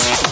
Yeah.